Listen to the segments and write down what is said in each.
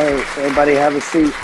Right. Everybody have a seat.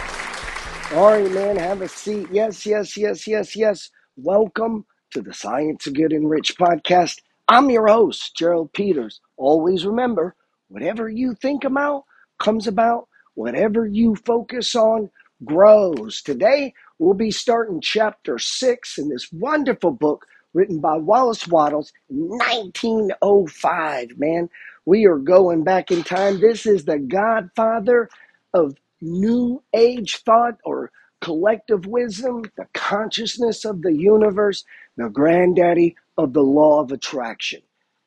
All right, man, have a seat. Yes, yes, yes, yes, yes. Welcome to the Science of Getting Rich podcast. I'm your host, Gerald Peters. Always remember, whatever you think about comes about. Whatever you focus on grows. Today, we'll be starting chapter six in this wonderful book written by Wallace Wattles, 1905, man. We are going back in time. This is the godfather of new age thought or collective wisdom, the consciousness of the universe, the granddaddy of the law of attraction.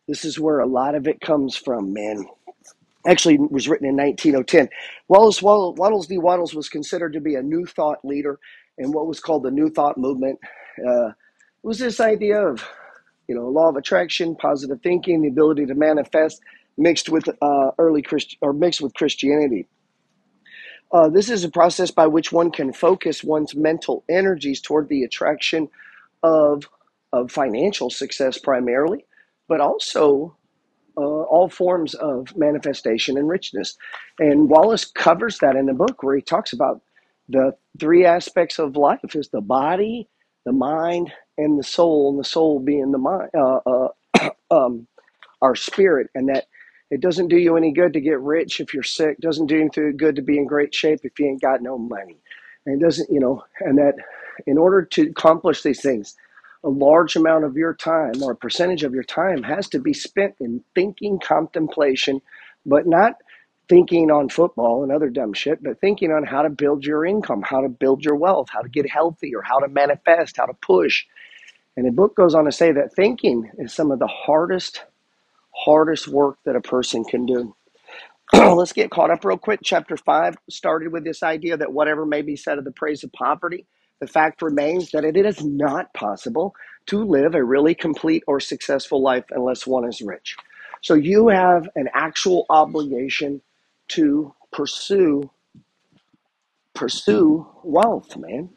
This is where a lot of it comes from, man. Actually, it was written in 1910. Wallace Wattles D. Wattles was considered to be a new thought leader in what was called the New Thought movement. Uh, it was this idea of, you know, law of attraction, positive thinking, the ability to manifest, mixed with uh, early Christ or mixed with Christianity. Uh, this is a process by which one can focus one's mental energies toward the attraction of of financial success primarily, but also uh, all forms of manifestation and richness. And Wallace covers that in the book where he talks about the three aspects of life: is the body, the mind, and the soul. And the soul being the mind, uh, uh, um, our spirit, and that it doesn't do you any good to get rich if you're sick. It doesn't do you good to be in great shape if you ain't got no money. And it doesn't, you know, and that in order to accomplish these things, a large amount of your time or a percentage of your time has to be spent in thinking, contemplation, but not thinking on football and other dumb shit, but thinking on how to build your income, how to build your wealth, how to get healthy, or how to manifest, how to push. And the book goes on to say that thinking is some of the hardest hardest work that a person can do. Let's get caught up real quick. Chapter 5 started with this idea that whatever may be said of the praise of poverty, the fact remains that it is not possible to live a really complete or successful life unless one is rich. So you have an actual obligation to pursue pursue wealth, man.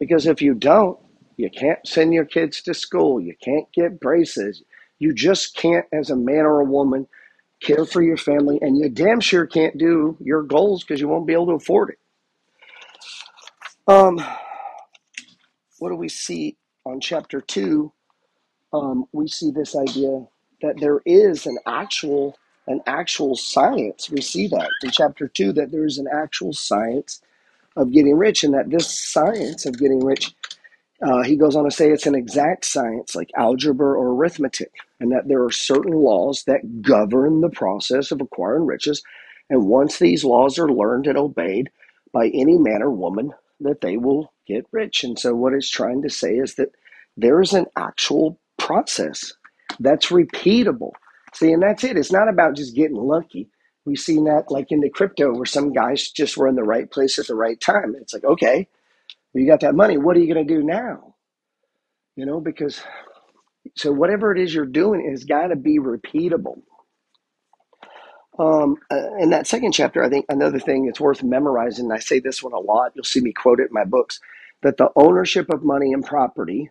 Because if you don't, you can't send your kids to school, you can't get braces, you just can't, as a man or a woman, care for your family, and you damn sure can't do your goals because you won't be able to afford it. Um, what do we see on chapter two? Um, we see this idea that there is an actual an actual science. We see that in chapter two that there is an actual science of getting rich, and that this science of getting rich uh, he goes on to say it's an exact science like algebra or arithmetic, and that there are certain laws that govern the process of acquiring riches. And once these laws are learned and obeyed by any man or woman, that they will get rich. And so, what it's trying to say is that there is an actual process that's repeatable. See, and that's it. It's not about just getting lucky. We've seen that like in the crypto where some guys just were in the right place at the right time. It's like, okay, you got that money. What are you going to do now? You know, because so whatever it is you're doing has got to be repeatable. Um, uh, in that second chapter, I think another thing that's worth memorizing, and I say this one a lot, you'll see me quote it in my books, that the ownership of money and property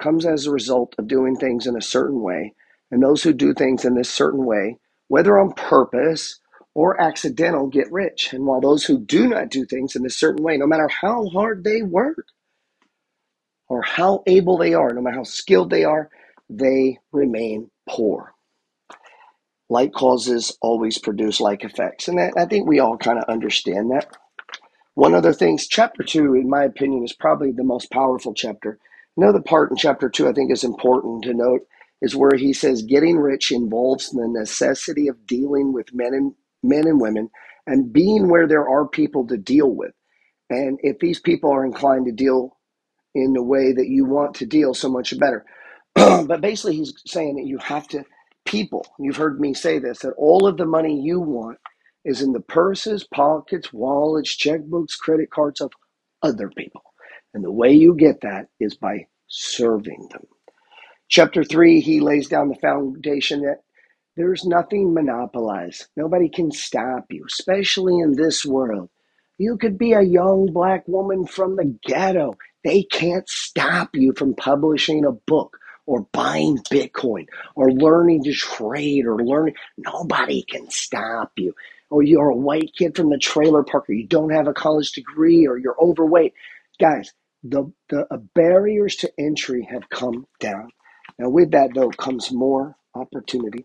comes as a result of doing things in a certain way. And those who do things in this certain way, whether on purpose or accidental get rich. And while those who do not do things in a certain way, no matter how hard they work or how able they are, no matter how skilled they are, they remain poor. Like causes always produce like effects. And I think we all kind of understand that. One other thing, chapter two, in my opinion, is probably the most powerful chapter. Another part in chapter two I think is important to note is where he says getting rich involves the necessity of dealing with men and men and women, and being where there are people to deal with. And if these people are inclined to deal in the way that you want to deal, so much better. but basically, he's saying that you have to, people, you've heard me say this, that all of the money you want is in the purses, pockets, wallets, checkbooks, credit cards of other people. And the way you get that is by serving them. Chapter three, he lays down the foundation that there's nothing monopolized. Nobody can stop you, especially in this world. You could be a young black woman from the ghetto. They can't stop you from publishing a book or buying Bitcoin or learning to trade or learning. Nobody can stop you. or you're a white kid from the trailer park, or you don't have a college degree, or you're overweight. Guys, the, the barriers to entry have come down. Now, with that, though, comes more opportunity.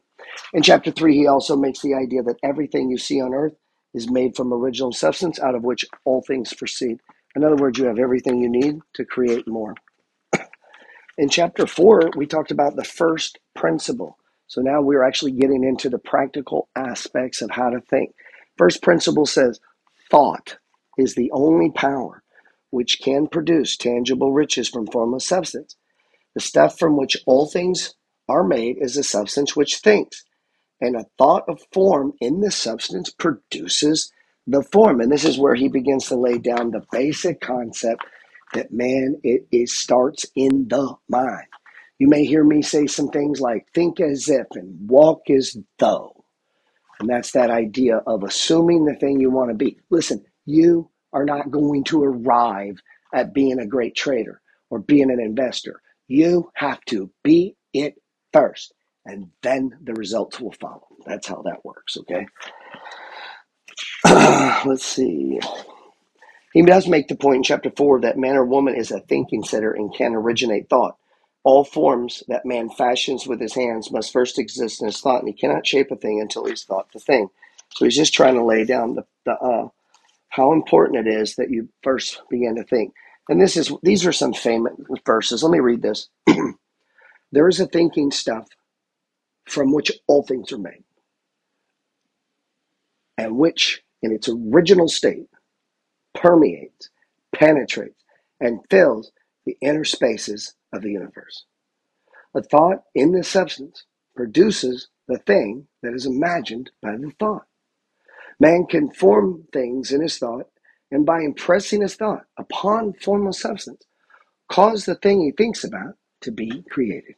In chapter 3, he also makes the idea that everything you see on earth is made from original substance out of which all things proceed. In other words, you have everything you need to create more. In chapter 4, we talked about the first principle. So now we're actually getting into the practical aspects of how to think. First principle says thought is the only power which can produce tangible riches from formless substance. The stuff from which all things are made is a substance which thinks, and a thought of form in this substance produces the form. And this is where he begins to lay down the basic concept that man, it, it starts in the mind. You may hear me say some things like think as if and walk as though. And that's that idea of assuming the thing you want to be. Listen, you are not going to arrive at being a great trader or being an investor. You have to be it first, and then the results will follow. That's how that works, okay? Let's see. He does make the point in chapter 4 that man or woman is a thinking center and can originate thought. All forms that man fashions with his hands must first exist in his thought, and he cannot shape a thing until he's thought the thing. So he's just trying to lay down the, the uh, how important it is that you first begin to think. And this is these are some famous verses. Let me read this. there is a thinking stuff from which all things are made, and which, in its original state, permeates, penetrates, and fills the inner spaces of the universe. A thought in this substance produces the thing that is imagined by the thought. Man can form things in his thought, and by impressing his thought upon formless substance, cause the thing he thinks about to be created.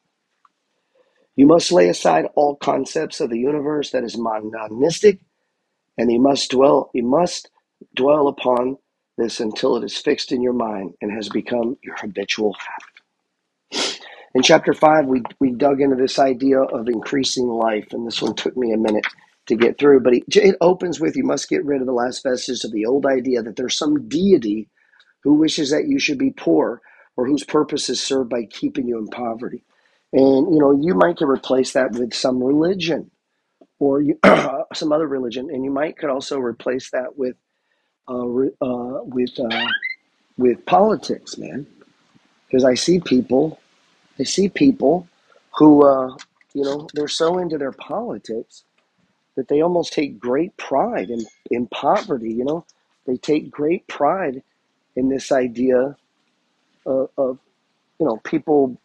You must lay aside all concepts of the universe that is monistic, and you must dwell, you must dwell upon this until it is fixed in your mind and has become your habitual habit. In chapter 5, we, we dug into this idea of increasing life, and this one took me a minute to get through, but it, it opens with you must get rid of the last vestiges of the old idea that there's some deity who wishes that you should be poor or whose purpose is served by keeping you in poverty. And, you know, you might could replace that with some religion or you, some other religion, and you might could also replace that with uh, uh, with uh, with politics, man. Because I see people, I see people who, uh, you know, they're so into their politics that they almost take great pride in in poverty. You know, they take great pride in this idea of, of you know people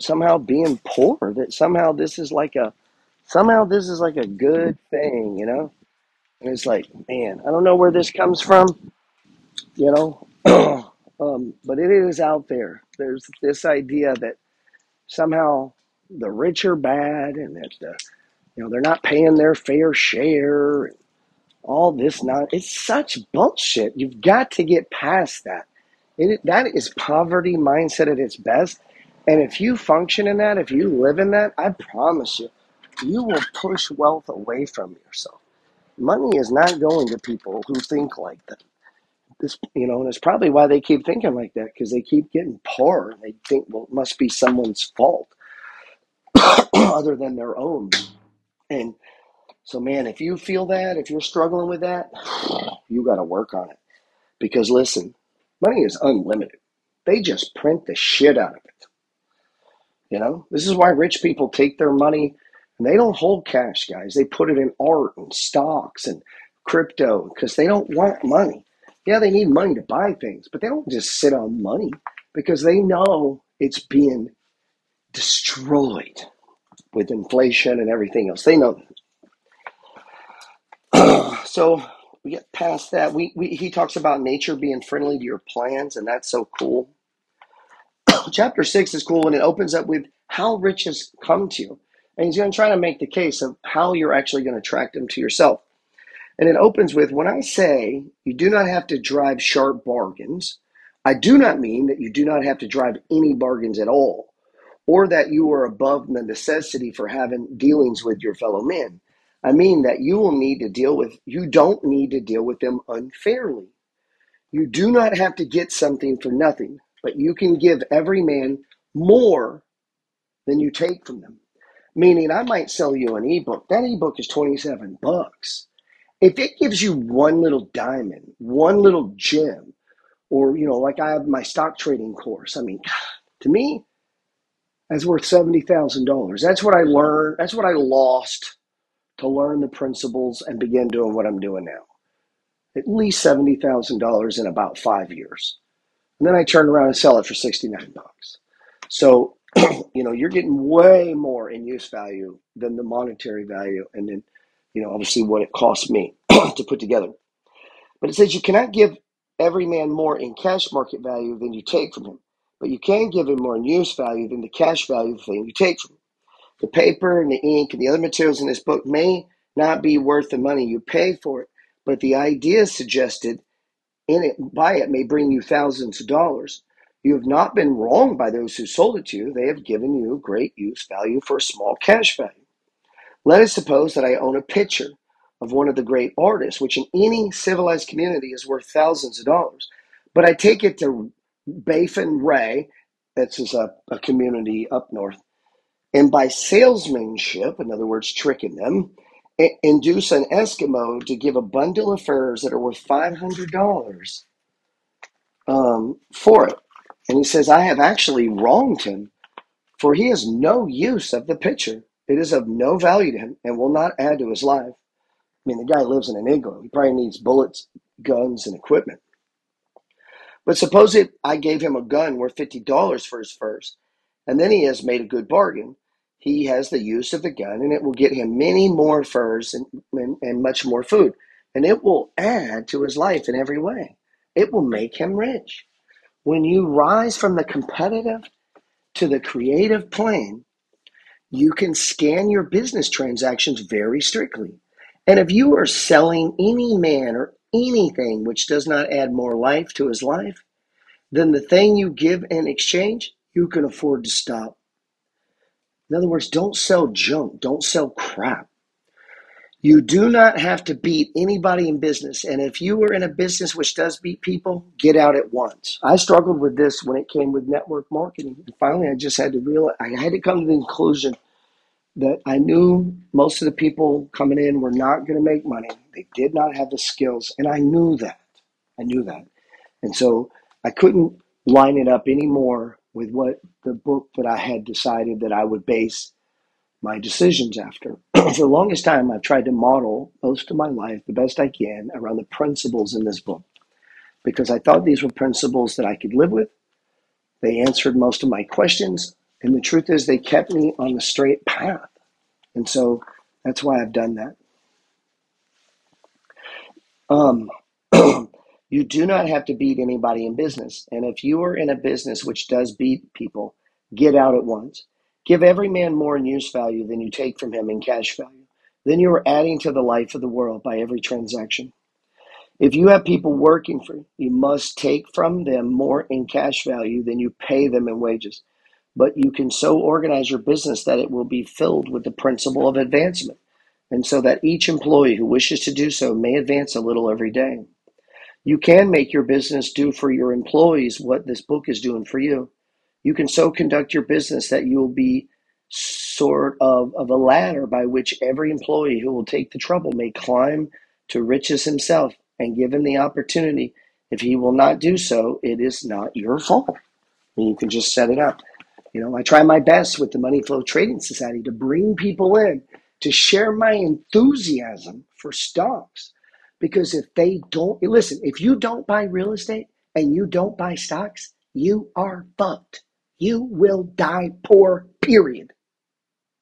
somehow being poor. That somehow this is like a somehow this is like a good thing. You know. And it's like, man, I don't know where this comes from, you know, um, but it is out there. There's this idea that somehow the rich are bad and that the, you know they're not paying their fair share. And all this not it's such bullshit. You've got to get past that. It, that is poverty mindset at its best. And if you function in that, if you live in that, I promise you, you will push wealth away from yourself. Money is not going to people who think like that. This, you know, and it's probably why they keep thinking like that because they keep getting poor. They think, well, it must be someone's fault other than their own. And so, man, if you feel that, if you're struggling with that, you got to work on it. Because listen, money is unlimited. They just print the shit out of it. You know, this is why rich people take their money and they don't hold cash, guys. They put it in art and stocks and crypto because they don't want money. Yeah, they need money to buy things, but they don't just sit on money because they know it's being destroyed with inflation and everything else. They know. so we get past that. We, we he talks about nature being friendly to your plans, and that's so cool. Chapter six is cool, and it opens up with how riches come to you. And he's going to try to make the case of how you're actually going to attract them to yourself. And it opens with When I say you do not have to drive sharp bargains, I do not mean that you do not have to drive any bargains at all, or that you are above the necessity for having dealings with your fellow men. I mean that you will need to deal with, you don't need to deal with them unfairly. You do not have to get something for nothing, but you can give every man more than you take from them. Meaning, I might sell you an ebook. That ebook is 27 bucks. If it gives you one little diamond, one little gem, or, you know, like I have my stock trading course, I mean, to me, that's worth $70,000. That's what I learned. That's what I lost to learn the principles and begin doing what I'm doing now. At least $70,000 in about five years. And then I turn around and sell it for 69 bucks. So, you know, you're getting way more in use value than the monetary value. And then, you know, obviously what it costs me to put together. But it says you cannot give every man more in cash market value than you take from him, but you can give him more in use value than the cash value of the thing you take from him. The paper and the ink and the other materials in this book may not be worth the money you pay for it, but the ideas suggested in it by it may bring you thousands of dollars. You have not been wronged by those who sold it to you. They have given you great use value for a small cash value. Let us suppose that I own a picture of one of the great artists, which in any civilized community is worth thousands of dollars. But I take it to Baffin Bay, that's a, a community up north, and by salesmanship, in other words, tricking them, induce an Eskimo to give a bundle of furs that are worth $500 um, for it. And he says, I have actually wronged him, for he has no use of the picture. It is of no value to him and will not add to his life. I mean, the guy lives in an igloo. He probably needs bullets, guns, and equipment. But suppose it, I gave him a gun worth $50 for his furs, and then he has made a good bargain he has the use of the gun and it will get him many more furs and, and, and much more food. And it will add to his life in every way. It will make him rich. When you rise from the competitive to the creative plane, you can scan your business transactions very strictly. And if you are selling any man or anything which does not add more life to his life than the thing you give in exchange, you can afford to stop. In other words, don't sell junk, don't sell crap. You do not have to beat anybody in business. And if you are in a business which does beat people, get out at once. I struggled with this when it came with network marketing. And finally, I just had to realize, I had to come to the conclusion that I knew most of the people coming in were not going to make money. They did not have the skills. And I knew that. I knew that. And so I couldn't line it up anymore with what the book that I had decided that I would base my decisions after. For the longest time, I've tried to model most of my life the best I can around the principles in this book because I thought these were principles that I could live with. They answered most of my questions, and the truth is, they kept me on the straight path. And so that's why I've done that. Um, You do not have to beat anybody in business. And if you are in a business which does beat people, get out at once. Give every man more in use value than you take from him in cash value. Then you are adding to the life of the world by every transaction. If you have people working for you, you must take from them more in cash value than you pay them in wages. But you can so organize your business that it will be filled with the principle of advancement, and so that each employee who wishes to do so may advance a little every day. You can make your business do for your employees what this book is doing for you. You can so conduct your business that you will be sort of, of a ladder by which every employee who will take the trouble may climb to riches himself and give him the opportunity. If he will not do so, it is not your fault. And you can just set it up. You know, I try my best with the Money Flow Trading Society to bring people in to share my enthusiasm for stocks because if they don't, listen, if you don't buy real estate and you don't buy stocks, you are fucked. You will die poor, period.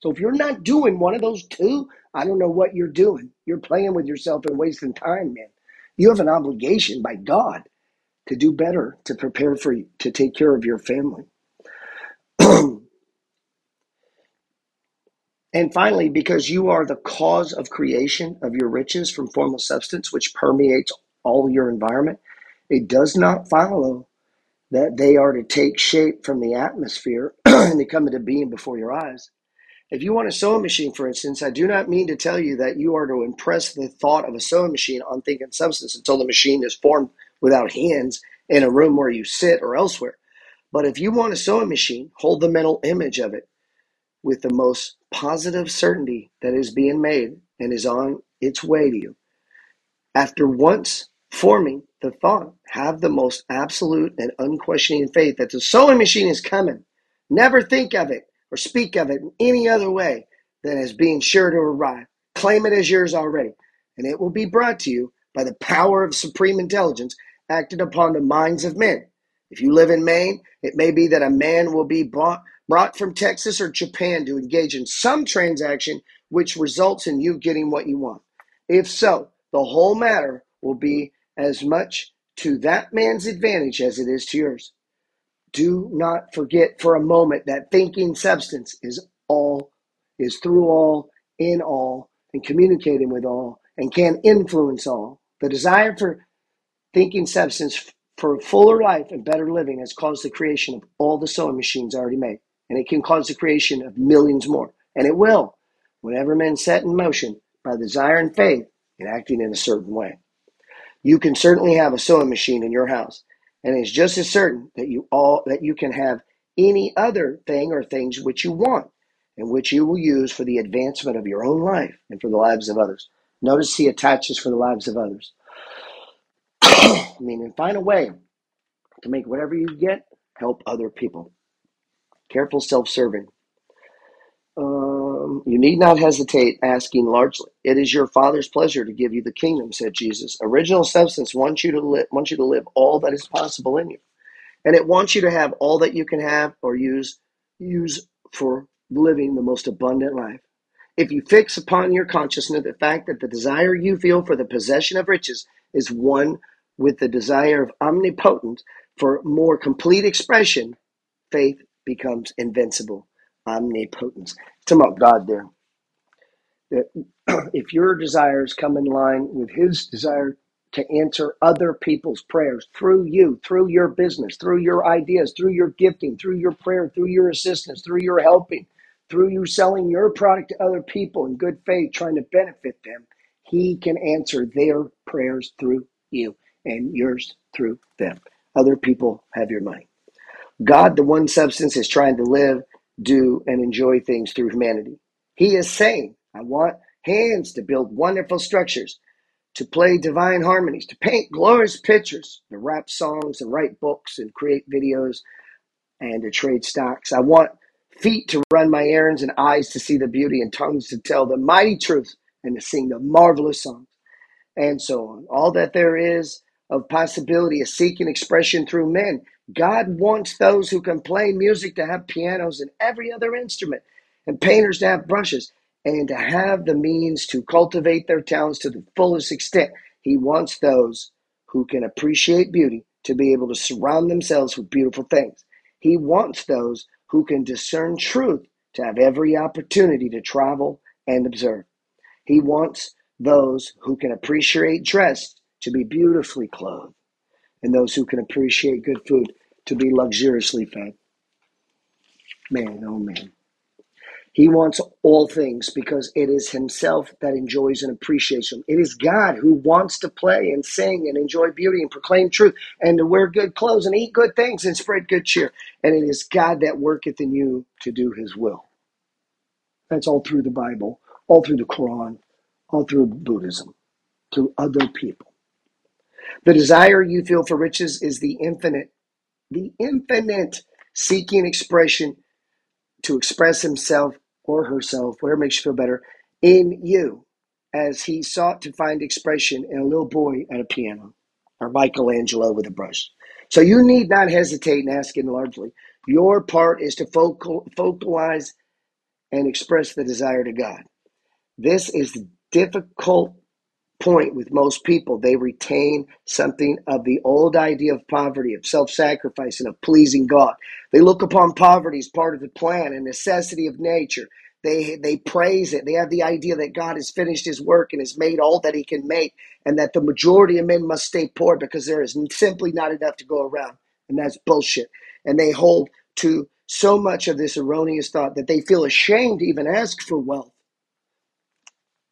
So if you're not doing one of those two, I don't know what you're doing. You're playing with yourself and wasting time, man. You have an obligation by God to do better, to prepare for you, to take care of your family. And finally, because you are the cause of creation of your riches from formless substance, which permeates all your environment, it does not follow that they are to take shape from the atmosphere and they come into being before your eyes. If you want a sewing machine, for instance, I do not mean to tell you that you are to impress the thought of a sewing machine on thinking substance until the machine is formed without hands in a room where you sit or elsewhere. But if you want a sewing machine, hold the mental image of it with the most positive certainty that is being made and is on its way to you. After once forming the thought, have the most absolute and unquestioning faith that the sewing machine is coming. Never think of it or speak of it in any other way than as being sure to arrive. Claim it as yours already, and it will be brought to you by the power of supreme intelligence acted upon the minds of men. If you live in Maine, it may be that a man will be brought, brought from Texas or Japan to engage in some transaction which results in you getting what you want. If so, the whole matter will be as much to that man's advantage as it is to yours. Do not forget for a moment that thinking substance is all, is through all, in all, and communicating with all, and can influence all. The desire for thinking substance for a fuller life and better living has caused the creation of all the sewing machines already made. And it can cause the creation of millions more. And it will, whenever men set in motion by desire and faith in acting in a certain way. You can certainly have a sewing machine in your house, and it's just as certain that you all that you can have any other thing or things which you want and which you will use for the advancement of your own life and for the lives of others. Notice he attaches for the lives of others. I mean, and find a way to make whatever you get help other people. Careful self serving. Um, you need not hesitate asking largely. It is your Father's pleasure to give you the kingdom, said Jesus. Original substance wants you to live, wants you to live all that is possible in you, and it wants you to have all that you can have or use use for living the most abundant life. If you fix upon your consciousness the fact that the desire you feel for the possession of riches is one with the desire of omnipotence for more complete expression, faith becomes invincible. Omnipotence. It's about God there. If your desires come in line with His desire to answer other people's prayers through you, through your business, through your ideas, through your gifting, through your prayer, through your assistance, through your helping, through you selling your product to other people in good faith, trying to benefit them, He can answer their prayers through you and yours through them. Other people have your money. God, the one substance, is trying to live, do, and enjoy things through humanity. He is saying, I want hands to build wonderful structures, to play divine harmonies, to paint glorious pictures, to rap songs and write books and create videos and to trade stocks. I want feet to run my errands and eyes to see the beauty and tongues to tell the mighty truth and to sing the marvelous songs and so on. All that there is of possibility of seeking expression through men. God wants those who can play music to have pianos and every other instrument, and painters to have brushes, and to have the means to cultivate their talents to the fullest extent. He wants those who can appreciate beauty to be able to surround themselves with beautiful things. He wants those who can discern truth to have every opportunity to travel and observe. He wants those who can appreciate dress to be beautifully clothed, and those who can appreciate good food to be luxuriously fed. Man, oh man. He wants all things because it is Himself that enjoys and appreciates them. It is God who wants to play and sing and enjoy beauty and proclaim truth and to wear good clothes and eat good things and spread good cheer. And it is God that worketh in you to do His will. That's all through the Bible, all through the Quran, all through Buddhism, through other people. The desire you feel for riches is the infinite, the infinite seeking expression to express himself or herself, whatever makes you feel better, in you, as he sought to find expression in a little boy at a piano or Michelangelo with a brush. So you need not hesitate in asking largely. Your part is to focal, focalize and express the desire to God. This is difficult point with most people. They retain something of the old idea of poverty, of self sacrifice, and of pleasing God. They look upon poverty as part of the plan and necessity of nature. They, they praise it. They have the idea that God has finished his work and has made all that he can make, and that the majority of men must stay poor because there is simply not enough to go around. And that's bullshit. And they hold to so much of this erroneous thought that they feel ashamed to even ask for wealth.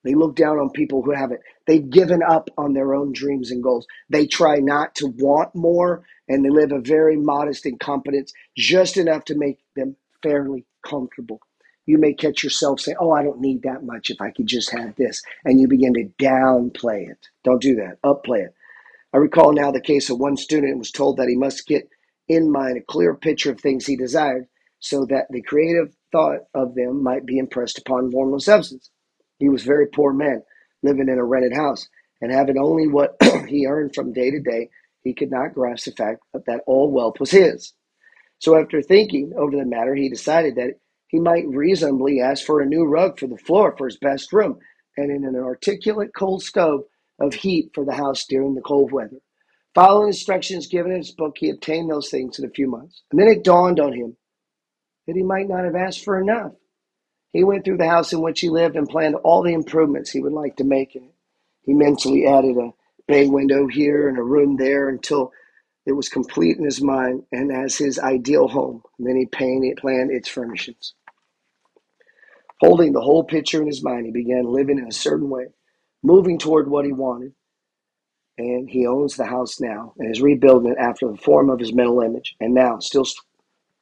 They look down on people who have it. They've given up on their own dreams and goals. They try not to want more and they live a very modest incompetence, just enough to make them fairly comfortable. You may catch yourself saying, Oh, I don't need that much if I could just have this. And you begin to downplay it. Don't do that, upplay it. I recall now the case of one student who was told that he must get in mind a clear picture of things he desired so that the creative thought of them might be impressed upon form of substance. He was very poor man, living in a rented house, and having only what he earned from day to day, he could not grasp the fact that all wealth was his. So, after thinking over the matter, he decided that he might reasonably ask for a new rug for the floor for his best room and in an anthracite coal stove of heat for the house during the cold weather. Following instructions given in his book, he obtained those things in a few months. And then it dawned on him that he might not have asked for enough. He went through the house in which he lived and planned all the improvements he would like to make in it. He mentally added a bay window here and a room there until it was complete in his mind and as his ideal home. And then he painted, planned its furnishings. Holding the whole picture in his mind, he began living in a certain way, moving toward what he wanted. And he owns the house now and is rebuilding it after the form of his mental image. And now, still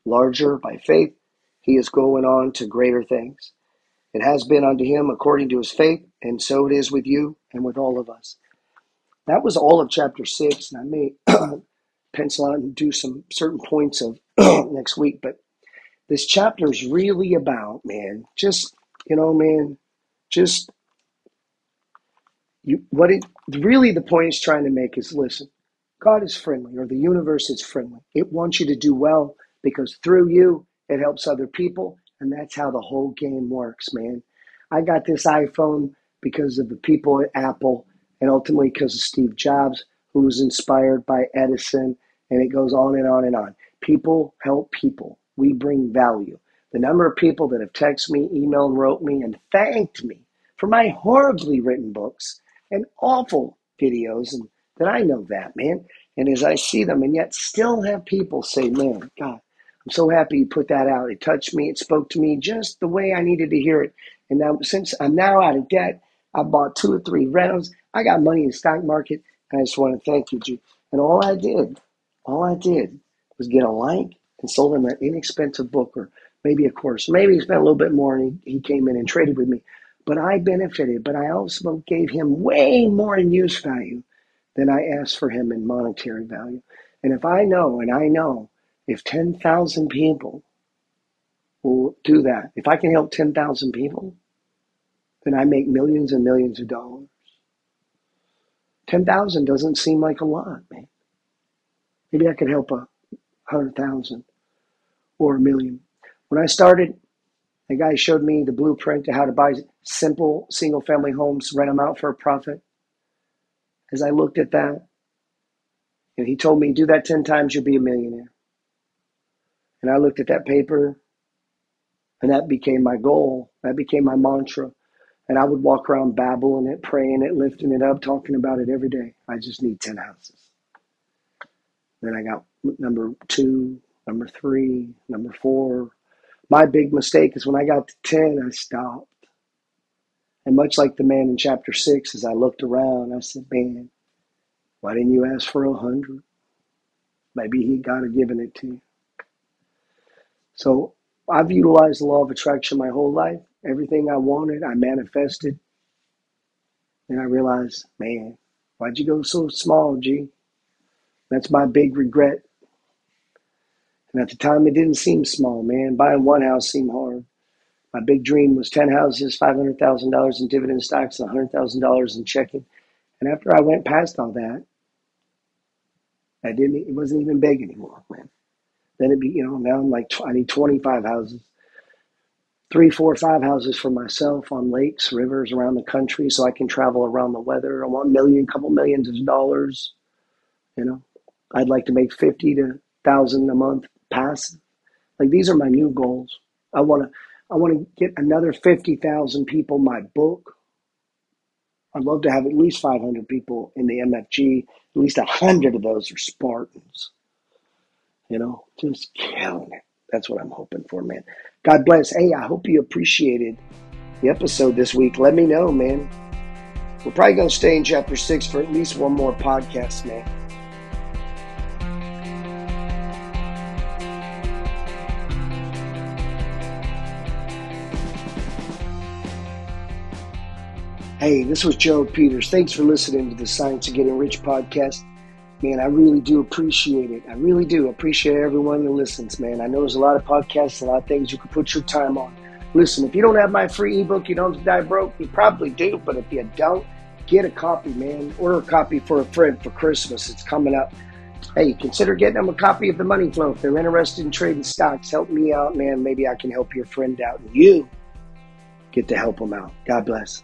larger by faith, he is going on to greater things. It has been unto him according to his faith, and so it is with you and with all of us. That was all of chapter six, and I may pencil out and do some certain points of next week, but this chapter is really about, man, just, you know, man, just you, what it really the point is trying to make is listen, God is friendly, or the universe is friendly. It wants you to do well because through you, it helps other people. And that's how the whole game works, man. I got this iPhone because of the people at Apple and ultimately because of Steve Jobs, who was inspired by Edison. And it goes on and on and on. People help people we bring value. The number of people that have texted me, emailed, wrote me and thanked me for my horribly written books and awful videos, and that I know that, man. And as I see them, and yet still have people say, man, God, I'm so happy you put that out. It touched me. It spoke to me just the way I needed to hear it. And now, since I'm now out of debt, I bought two or three rentals. I got money in the stock market. And I just want to thank you, G. And all I did, all I did was get a like and sold him an inexpensive book or maybe a course. Maybe he spent a little bit more and he, he came in and traded with me. But I benefited, but I also gave him way more in use value than I asked for him in monetary value. And if I know, and I know, if 10,000 people will do that, if I can help 10,000 people, then I make millions and millions of dollars. 10,000 doesn't seem like a lot, man. Maybe I could help a hundred thousand or a million. When I started, a guy showed me the blueprint to how to buy simple single family homes, rent them out for a profit. As I looked at that, and he told me, do that 10 times, you'll be a millionaire. And I looked at that paper, and that became my goal. That became my mantra. And I would walk around babbling it, praying it, lifting it up, talking about it every day. I just need 10 houses. Then I got number two, number three, number four. My big mistake is when I got to 10, I stopped. And much like the man in chapter six, as I looked around, I said, Man, why didn't you ask for a hundred? Maybe he got had given it to you. So I've utilized the law of attraction my whole life. Everything I wanted, I manifested. And I realized, man, why'd you go so small, G? That's my big regret. And at the time, it didn't seem small, man. Buying one house seemed hard. My big dream was 10 houses, $500,000 in dividend stocks, and $100,000 in checking. And after I went past all that, I didn't, it wasn't even big anymore, man. Then it'd be, you know, now I'm like, I need 25 houses, three, four, five houses for myself on lakes, rivers around the country so I can travel around the weather. I want a million, couple millions of dollars, you know. I'd like to make 50 to 1,000 a month pass. Like these are my new goals. I want to I want to get another 50,000 people my book. I'd love to have at least 500 people in the MFG. At least 100 of those are Spartans. You know, just killing it. That's what I'm hoping for, man. God bless. Hey, I hope you appreciated the episode this week. Let me know, man. We're probably going to stay in chapter six for at least one more podcast, man. Hey, this was Joe Peters. Thanks for listening to the Science of Getting Rich podcast. Man, I really do appreciate it. I really do appreciate everyone that listens, man. I know there's a lot of podcasts, a lot of things you can put your time on. Listen, if you don't have my free ebook, you don't die broke, you probably do, but if you don't, get a copy, man. Order a copy for a friend for Christmas. It's coming up. Hey, consider getting them a copy of the Money Flow. If they're interested in trading stocks, help me out, man. Maybe I can help your friend out and you get to help them out. God bless.